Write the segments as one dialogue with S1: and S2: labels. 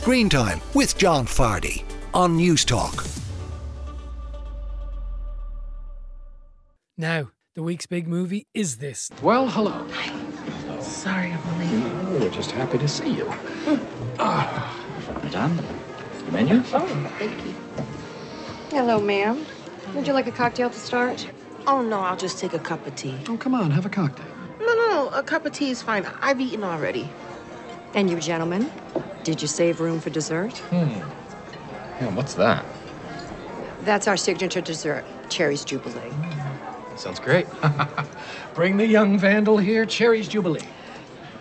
S1: Screen Time with John Fardy on News Talk.
S2: Now, the week's big movie is this.
S3: Well, hello. Hi.
S4: Sorry I'm late.
S3: We're just happy to see you. Hmm. Ah.
S4: Madame, the menu?
S5: Oh, thank you. Hello, ma'am. Would you like a cocktail to start?
S6: Oh, no, I'll just take a cup of tea.
S3: Oh, come on, have a cocktail.
S6: No, no, no, a cup of tea is fine. I've eaten already.
S5: And you, gentlemen, did you save room for dessert?
S3: Hmm. Yeah, what's that?
S5: That's our signature dessert, Cherries Jubilee.
S3: Sounds great. Bring the young vandal here, Cherries Jubilee.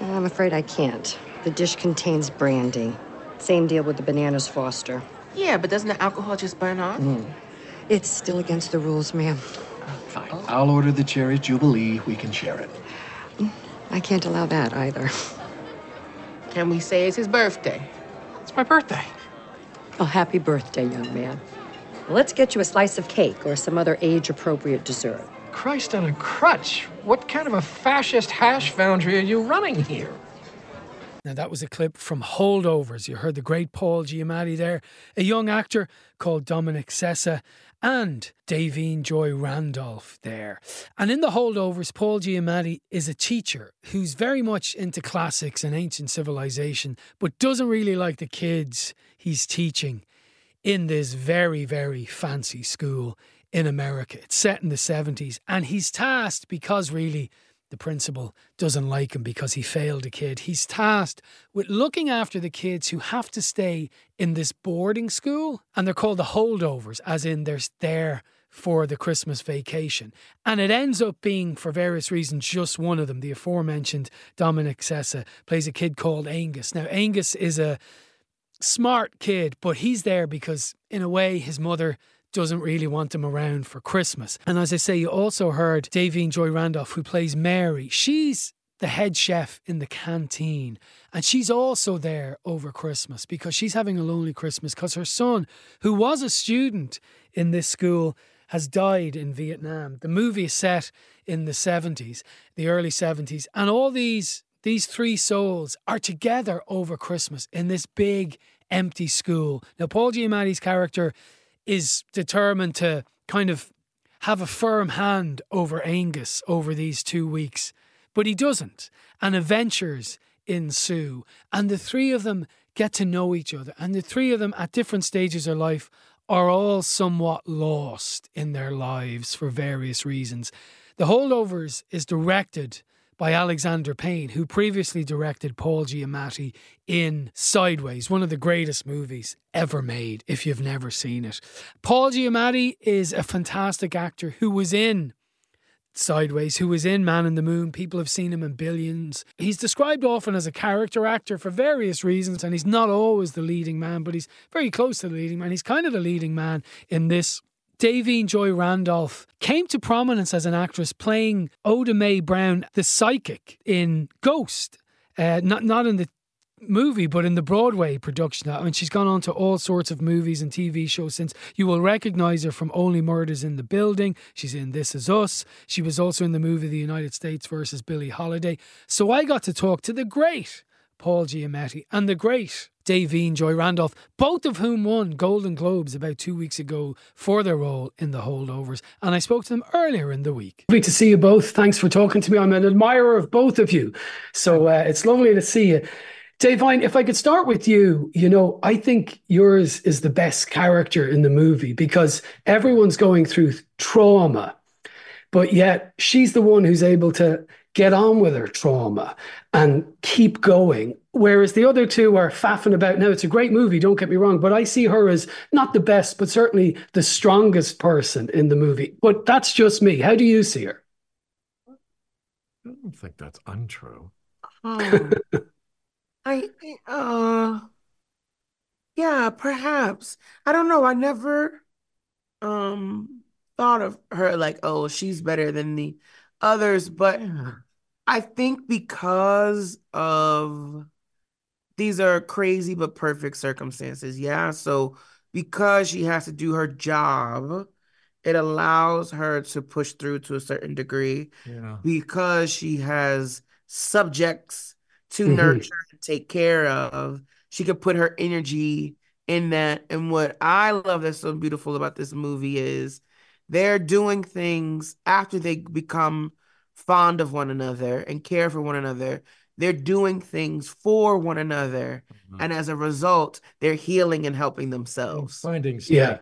S5: I'm afraid I can't. The dish contains brandy. Same deal with the bananas Foster.
S6: Yeah, but doesn't the alcohol just burn off?
S5: It's still against the rules, ma'am.
S3: Fine. I'll order the Cherries Jubilee. We can share it.
S5: I can't allow that either.
S6: Can we say it's his birthday?
S3: It's my birthday.
S5: Oh, happy birthday, young man. Let's get you a slice of cake or some other age appropriate dessert.
S3: Christ on a crutch. What kind of a fascist hash foundry are you running here?
S2: Now, that was a clip from Holdovers. You heard the great Paul Giamatti there, a young actor called Dominic Sessa, and Da'Vine Joy Randolph there. And in the Holdovers, Paul Giamatti is a teacher who's very much into classics and ancient civilization, but doesn't really like the kids he's teaching in this very, very fancy school in America. It's set in the 70s, and he's tasked because really the principal doesn't like him because he failed a kid. He's tasked with looking after the kids who have to stay in this boarding school, and they're called the holdovers, as in they're there for the Christmas vacation. And it ends up being, for various reasons, just one of them. The aforementioned Dominic Sessa plays a kid called Angus. Now, Angus is a smart kid, but he's there because, in a way, his mother doesn't really want them around for Christmas. And as I say, you also heard Da'Vine Joy Randolph, who plays Mary. She's the head chef in the canteen. And she's also there over Christmas because she's having a lonely Christmas because her son, who was a student in this school, has died in Vietnam. The movie is set in the 70s, the early 70s, and all these these three souls are together over Christmas in this big empty school. Now Paul Giamatti's character is determined to kind of have a firm hand over Angus over these two weeks, but he doesn't. And adventures ensue. And the three of them get to know each other. And the three of them, at different stages of life, are all somewhat lost in their lives for various reasons. The Holdovers is directed by Alexander Payne, who previously directed Paul Giamatti in Sideways, one of the greatest movies ever made, if you've never seen it. Paul Giamatti is a fantastic actor who was in Sideways, who was in Man in the Moon. People have seen him in billions. He's described often as a character actor for various reasons, and he's not always the leading man, but he's very close to the leading man. He's kind of the leading man in this Da'Vine Joy Randolph came to prominence as an actress playing Oda Mae Brown, the psychic in Ghost. Uh, not not in the movie, but in the Broadway production. I mean, she's gone on to all sorts of movies and TV shows since. You will recognize her from Only Murders in the Building. She's in This Is Us. She was also in the movie The United States versus Billie Holiday. So I got to talk to the great Paul Giamatti and the great Da'Vine Joy Randolph, both of whom won Golden Globes about two weeks ago for their role in The Holdovers. And I spoke to them earlier in the week. Lovely to see you both. Thanks for talking to me. I'm an admirer of both of you. So uh, it's lovely to see you. Da'Vine, if I could start with you, you know, I think yours is the best character in the movie because everyone's going through trauma, but yet she's the one who's able to get on with her trauma and keep going. Whereas the other two are faffing about. Now, it's a great movie, don't get me wrong, but I see her as not the best, but certainly the strongest person in the movie. But that's just me. How do you see her?
S7: I don't think that's untrue.
S6: Oh. I, uh, yeah, perhaps. I don't know. I never, um, thought of her like, oh, she's better than the others, but I think because of these are crazy but perfect circumstances. Yeah. So because she has to do her job, it allows her to push through to a certain degree
S7: Yeah.
S6: because she has subjects to
S2: Mhm.
S6: nurture and take care of. She could put her energy in that. And what I love that's so beautiful about this movie is they're doing things after they become fond of one another and care for one another. They're doing things for one another.
S7: Mhm.
S6: And as a result, they're healing and helping themselves.
S7: Finding
S2: Yeah.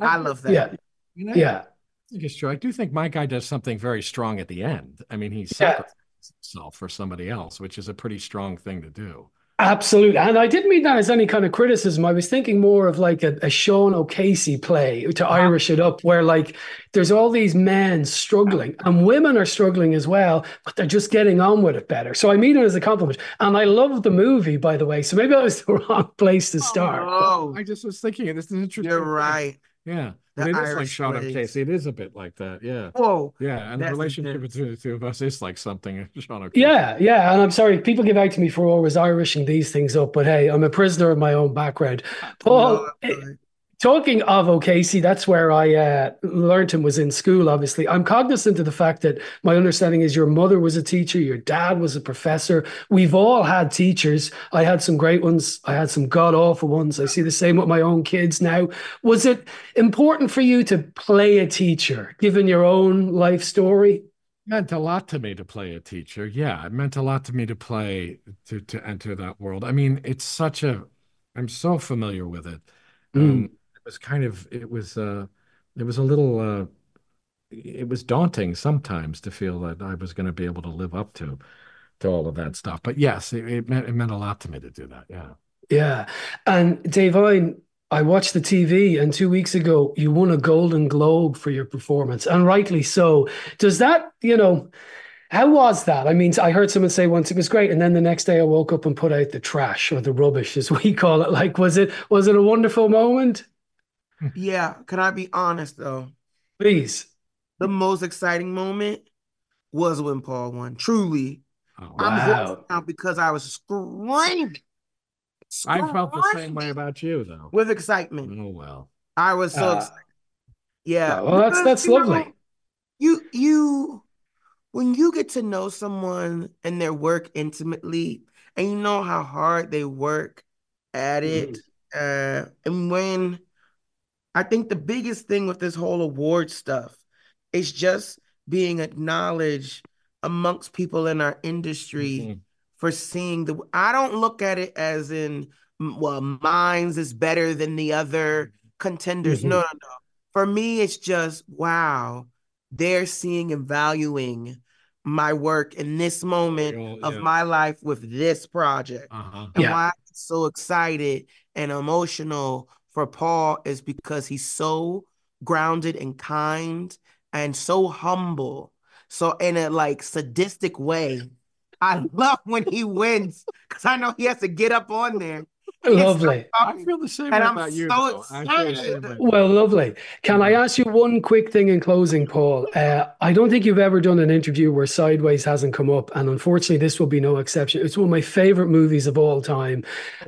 S6: I love that.
S2: Yeah.
S7: You know,
S2: Yeah.
S7: I think it's true. I do think my guy does something very strong at the end. I mean, he
S2: Yeah.
S7: sacrifices himself for somebody else, which is a pretty strong thing to do.
S2: Absolutely. And I didn't mean that as any kind of criticism. I was thinking more of like a, a Sean O'Casey play to uh-huh. Irish it up, where like there's all these men struggling and women are struggling as well, but they're just getting on with it better. So I mean it as a compliment. And I love the movie, by the way. So maybe that was the wrong place to start.
S6: Oh,
S7: I just was thinking this is an interesting.
S6: you're
S7: thing.
S6: right.
S7: Yeah.
S6: The
S7: And it is like
S6: Irish
S7: Sean
S6: ways.
S7: O'Casey. It is a bit like that. Yeah.
S6: Whoa.
S7: Yeah. And the relationship
S6: intense.
S7: between the two of us is like something Sean O'Casey.
S2: Yeah, yeah. And I'm sorry, people give out to me for always Irishing these things up, but hey, I'm a prisoner of my own background. Oh, Paul,
S6: No, I'm
S2: Talking of O'Casey, that's where I uh, learned him was in school, obviously. I'm cognizant of the fact that my understanding is your mother was a teacher, your dad was a professor. We've all had teachers. I had some great ones, I had some god awful ones. I see the same with my own kids now. Was it important for you to play a teacher, given your own life story?
S7: meant a lot to me to play a teacher. Yeah, it meant a lot to me to play to to enter that world. I mean, it's such a I'm so familiar with it. Um, it was kind of it was uh it was a little uh it was daunting sometimes to feel that I was going to be able to live up to to all of that stuff. But yes, it, it meant it meant a lot to me to do that. Yeah.
S2: Yeah. And Da'Vine, I watched the TV, and two weeks ago, you won a Golden Globe for your performance, and rightly so. Does that, you know, how was that? I mean, I heard someone say once it was great, and then the next day I woke up and put out the trash or the rubbish, as we call it. Like, was it was it a wonderful moment?
S6: Yeah, can I be honest though?
S2: Please.
S6: The most exciting moment was when Paul won. Truly,
S7: Oh,
S6: I'm
S2: Wow.
S6: out because I was screaming,
S7: I felt the same way about you though.
S6: with excitement.
S7: Oh well.
S6: I was so
S2: Uh,
S6: excited. Yeah,
S2: well, that's that's
S6: you know,
S2: lovely.
S6: You you when you get to know someone and their work intimately, and you know how hard they work at it, uh, and when I think the biggest thing with this whole award stuff is just being acknowledged amongst people in our industry
S7: Mhm.
S6: for seeing the. I don't look at it as in, well, mine's is better than the other contenders.
S2: Mhm.
S6: No, no, no. For me, it's just wow, they're seeing and valuing my work in this moment
S7: Oh,
S6: of my life with this project.
S7: Uh-huh.
S6: And
S2: Yeah.
S6: why I'm so excited and emotional for Paul is because he's so grounded and kind and so humble. So in a like sadistic way, I love when he wins because I know he has to get up on there. and start
S2: Lovely.
S7: I feel the same
S6: And
S7: way
S6: I'm
S7: about you.
S6: so
S7: though. I feel the
S6: excited.
S2: Well, lovely. Can I ask you one quick thing in closing, Paul? Uh, I don't think you've ever done an interview where Sideways hasn't come up, and unfortunately, this will be no exception. It's one of my favorite movies of all time.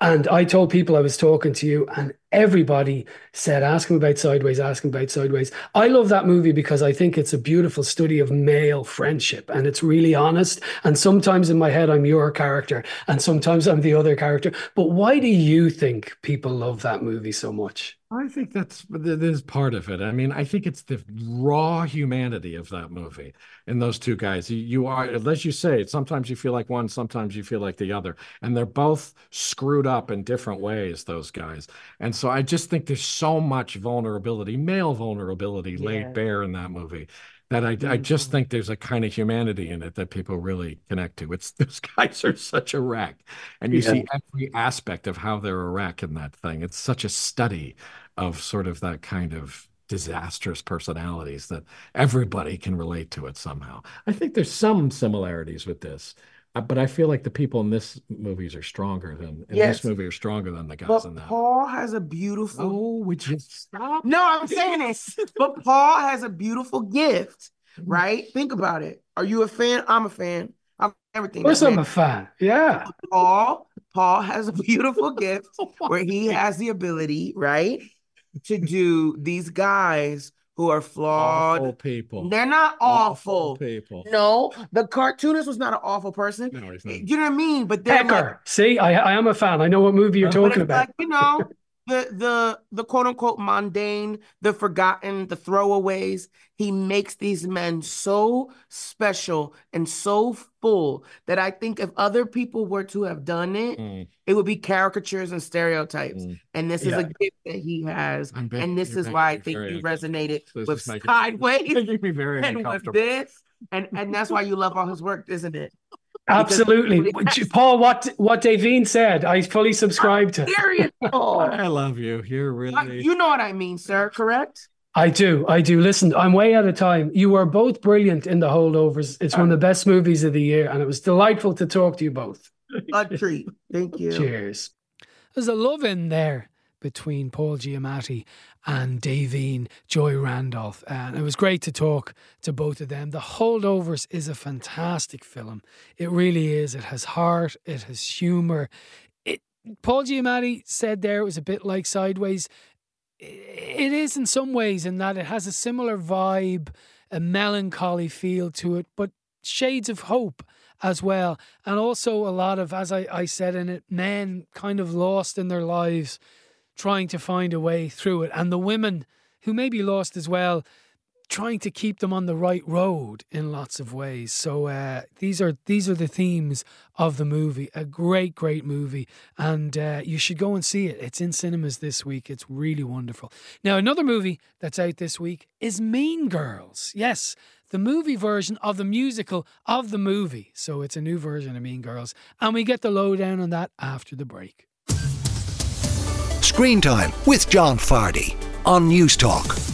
S2: And I told people I was talking to you, and everybody said, Ask him about Sideways, ask him about Sideways. I love that movie because I think it's a beautiful study of male friendship, and it's really honest. And sometimes in my head, I'm your character, and sometimes I'm the other character. But why do you think people love that movie so much?
S7: I think that's that is part of it. I mean, I think it's the raw humanity of that movie and those two guys. You, you are, as you say, sometimes you feel like one, sometimes you feel like the other, and they're both screwed up in different ways. Those guys, and so I just think there's so much vulnerability, male vulnerability,
S6: Yeah.
S7: laid bare in that movie. That I, I mm-hmm. just think there's a kind of humanity in it that people really connect to. It's those guys are such a wreck, and you
S2: Yeah.
S7: see every aspect of how they're a wreck in that thing. It's such a study of sort of that kind of disastrous personalities that everybody can relate to it somehow. I think there's some similarities with this, Uh, but I feel like the people in this movies are stronger than in
S6: Yes.
S7: this movie are stronger than the guys
S6: But
S7: in that.
S6: Paul has a beautiful
S7: Oh, would you stop?
S6: No, I'm saying this. But Paul has a beautiful gift, right? Think about it. Are you a fan? I'm a fan. I'm everything.
S2: Of course, I'm a fan. Yeah.
S6: Paul, Paul has a beautiful gift where he has the ability, right, to do these guys who are flawed.
S7: Awful people.
S6: They're not awful.
S7: people.
S6: No, the cartoonist was not an awful person.
S7: No, he's not.
S6: You know what I mean? But they're like,
S2: See, I, I am a fan. I know what movie you're talking about.
S6: like, you know, the the the quote unquote mundane, the forgotten, the throwaways. He makes these men so special and so full that I think if other people were to have done it,
S7: Mm,
S6: it would be caricatures and stereotypes.
S7: mm.
S6: And this is a gift that he has.
S7: Big-
S6: And this is why I think you resonated
S7: This
S6: with Sideways
S7: me very
S6: and with this. And and that's why you love all his work, isn't it?
S2: Absolutely.
S6: Because-
S2: Paul, what what Da'Vine said, I fully subscribe to.
S6: Serious. Oh,
S7: I love you. You're uh, really.
S6: you know what I mean, sir, correct?
S2: I do. I do. Listen, I'm way out of time. You are both brilliant in The Holdovers. It's one of the best movies of the year, and it was delightful to talk to you both.
S6: A treat. Thank you.
S2: Cheers. There's a love in there between Paul Giamatti and Da'Vine Joy Randolph. And it was great to talk to both of them. The Holdovers is a fantastic film. It really is. It has heart, it has humour. It Paul Giamatti said there it was a bit like Sideways. It is in some ways in that it has a similar vibe, a melancholy feel to it, but shades of hope as well. And also a lot of, as I, I said in it, men kind of lost in their lives trying to find a way through it. And the women who may be lost as well, trying to keep them on the right road in lots of ways. So uh, these are these are the themes of the movie. A great, great movie, and uh, you should go and see it. It's in cinemas this week. It's really wonderful. Now, another movie that's out this week is Mean Girls. Yes, the movie version of the musical of the movie. So it's a new version of Mean Girls, and we get the lowdown on that after the break.
S1: Screen Time with John Fardy on News Talk.